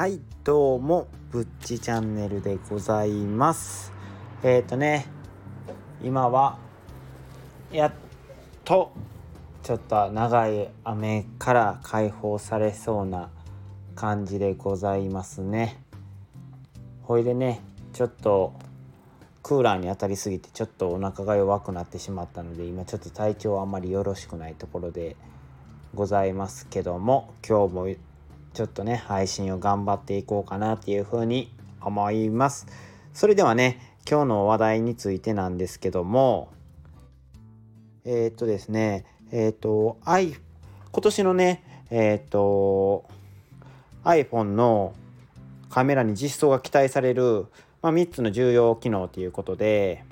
はいどうもぶっちチャンネルでございます。えっ、ー、とね今はやっとちょっと長い雨から解放されそうな感じでございますね。ほいでねちょっとクーラーに当たりすぎてちょっとお腹が弱くなってしまったので今ちょっと体調はあんまりよろしくないところでございますけども今日もちょっとね配信を頑張っていこうかなっていうふうに思います。それではね今日の話題についてなんですけどもえー、っとですねえー、っと i 今年のねえー、っと iPhone のカメラに実装が期待される、まあ、3つの重要機能ということで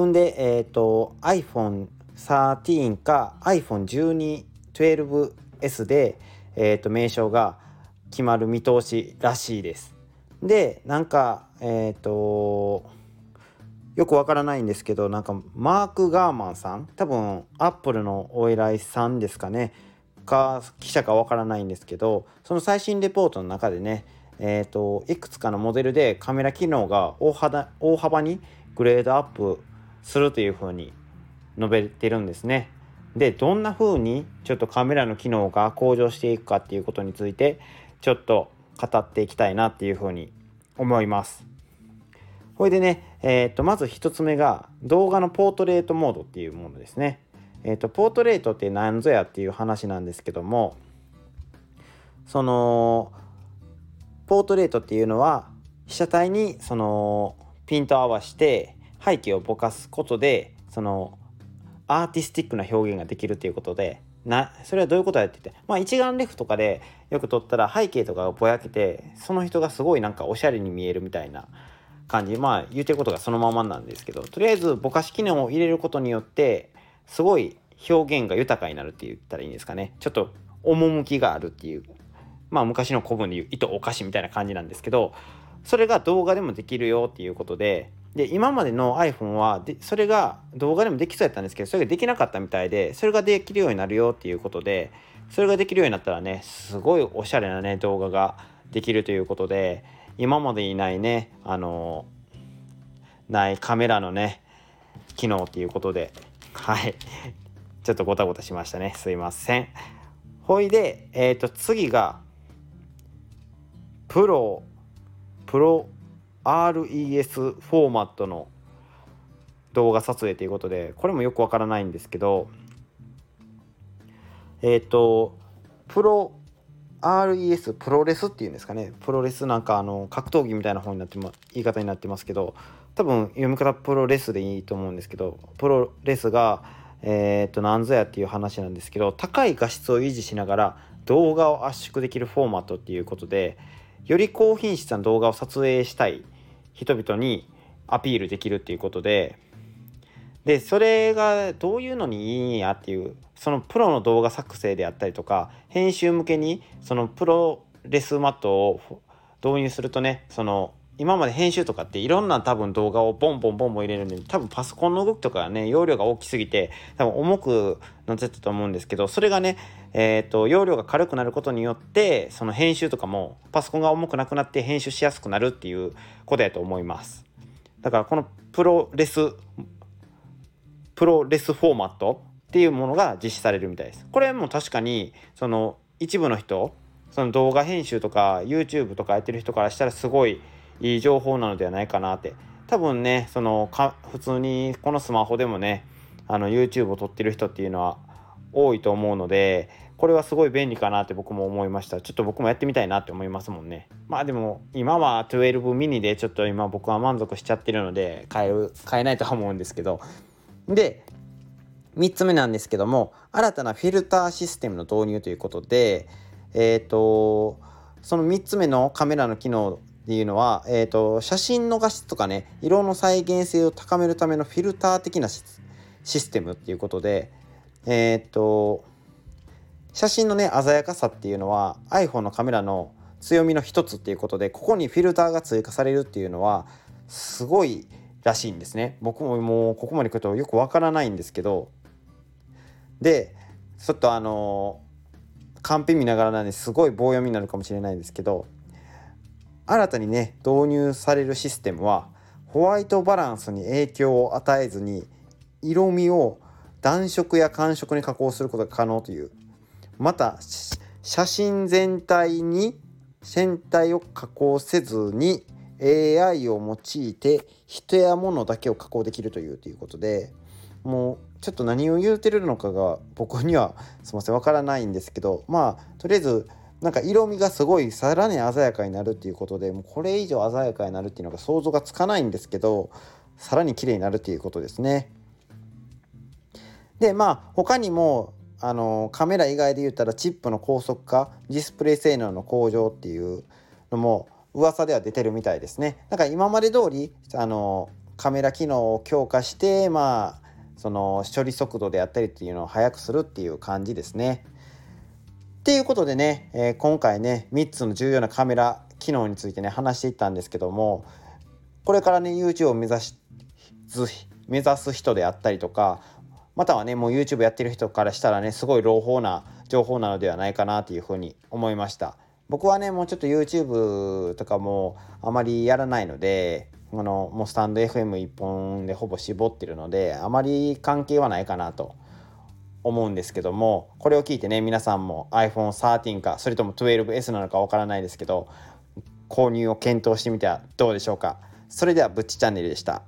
んでえっと iPhone13 か iPhone1212S でえーと、名称が決まる見通しらしいです。でなんかえっ、ー、とよくわからないんですけどなんかマーク・ガーマンさん？多分アップルのお偉いさんですかねか記者かわからないんですけどその最新レポートの中でねえーと、いくつかのモデルでカメラ機能が大幅大幅にグレードアップするというふうに述べてるんですね。でどんな風にちょっとカメラの機能が向上していくかっていうことについてちょっと語っていきたいなっていう風に思います。これでね、えー、とまず1つ目が動画のポートレートモードっていうものですね。えー、とポートレートって何ぞやっていう話なんですけどもそのポートレートっていうのは被写体にそのピント合わして背景をぼかすことでそのアーティスティックな表現ができるっていうことでなそれはどういうことやっててまあ一眼レフとかでよく撮ったら背景とかがぼやけてその人がすごいなんかおしゃれに見えるみたいな感じ。まあ言うてることがそのままなんですけどとりあえずぼかし機能を入れることによってすごい表現が豊かになるって言ったらいいんですかね。ちょっと趣があるっていうまあ昔の古文で言う糸お菓子みたいな感じなんですけどそれが動画でもできるよっていうことでで今までの iPhone はでそれが動画でもできそうやったんですけどそれができなかったみたいでそれができるようになるよっていうことでそれができるようになったらねすごいおしゃれなね動画ができるということで今までいないねあのないカメラのね機能っていうことではい。ちょっとごたごたしましたね。すいません。ほいでえっ、ー、と次がプロプロ RES フォーマットの動画撮影ということでこれもよくわからないんですけどえっ、ー、とプロ RES プロレスっていうんですかね。プロレスなんかあの格闘技みたいな本になってま言い方になってますけど多分読み方プロレスでいいと思うんですけどプロレスがえっ、ー、と何ぞやっていう話なんですけど高い画質を維持しながら動画を圧縮できるフォーマットっていうことでより高品質な動画を撮影したい人々にアピールできるっていうことででそれがどういうのにいいんやっていうそのプロの動画作成であったりとか編集向けにそのプロレスマットを導入するとねその今まで編集とかっていろんな多分動画をボンボンボンボン入れるんで多分パソコンの動きとかね容量が大きすぎて多分重くなってたと思うんですけどそれがねえーと、容量が軽くなることによってその編集とかもパソコンが重くなくなって編集しやすくなるっていうことやと思います。だからこのプロレスプロレスフォーマットっていうものが実施されるみたいです。これも確かにその一部の人その動画編集とか YouTube とかやってる人からしたらすごいいい情報なのではないかなって。多分ねそのか普通にこのスマホでもねあの YouTube を撮ってる人っていうのは多いと思うのでこれはすごい便利かなって僕も思いました。ちょっと僕もやってみたいなって思いますもんね。まあでも今は12ミニでちょっと今僕は満足しちゃってるので買える買えないとは思うんですけど。で3つ目なんですけども新たなフィルターシステムの導入ということでえっ、ー、とその3つ目のカメラの機能っていうのは、えーと、写真の画質とかね色の再現性を高めるためのフィルター的なシステムっていうことでえっ、ー、と写真のね鮮やかさっていうのは iPhone のカメラの強みの一つっていうことでここにフィルターが追加されるっていうのはすごいらしいんですね。僕ももうここまで来るとよくわからないんですけど。でちょっとあのカンペ見ながらなんですごい棒読みになるかもしれないんですけど新たにね導入されるシステムはホワイトバランスに影響を与えずに色味を暖色や寒色に加工することが可能という。また写真全体に全体を加工せずに AI を用いて人や物だけを加工できるというということでもうちょっと何を言うてるのかが僕にはすいませんわからないんですけどまあとりあえずなんか色味がすごいさらに鮮やかになるっていうことでもうこれ以上鮮やかになるっていうのが想像がつかないんですけどさらに綺麗になるっていうことですね。でまあ他にもあのカメラ以外で言ったらチップの高速化ディスプレイ性能の向上っていうのも噂では出てるみたいですね。だから今まで通りあのカメラ機能を強化してまあその処理速度であったりっていうのを速くするっていう感じですね。っていうことでね、えー、今回ね3つの重要なカメラ機能についてね話していったんですけどもこれからね YouTube を目指し目指す人であったりとかまたはねもう YouTube やってる人からしたらねすごい朗報な情報なのではないかなというふうに思いました。僕はねもうちょっと YouTube とかもあまりやらないのであのもうスタンド FM 一本でほぼ絞ってるのであまり関係はないかなと思うんですけどもこれを聞いてね皆さんも iPhone13 かそれとも 12S なのかわからないですけど購入を検討してみてはどうでしょうかそれではぶっちチャンネルでした。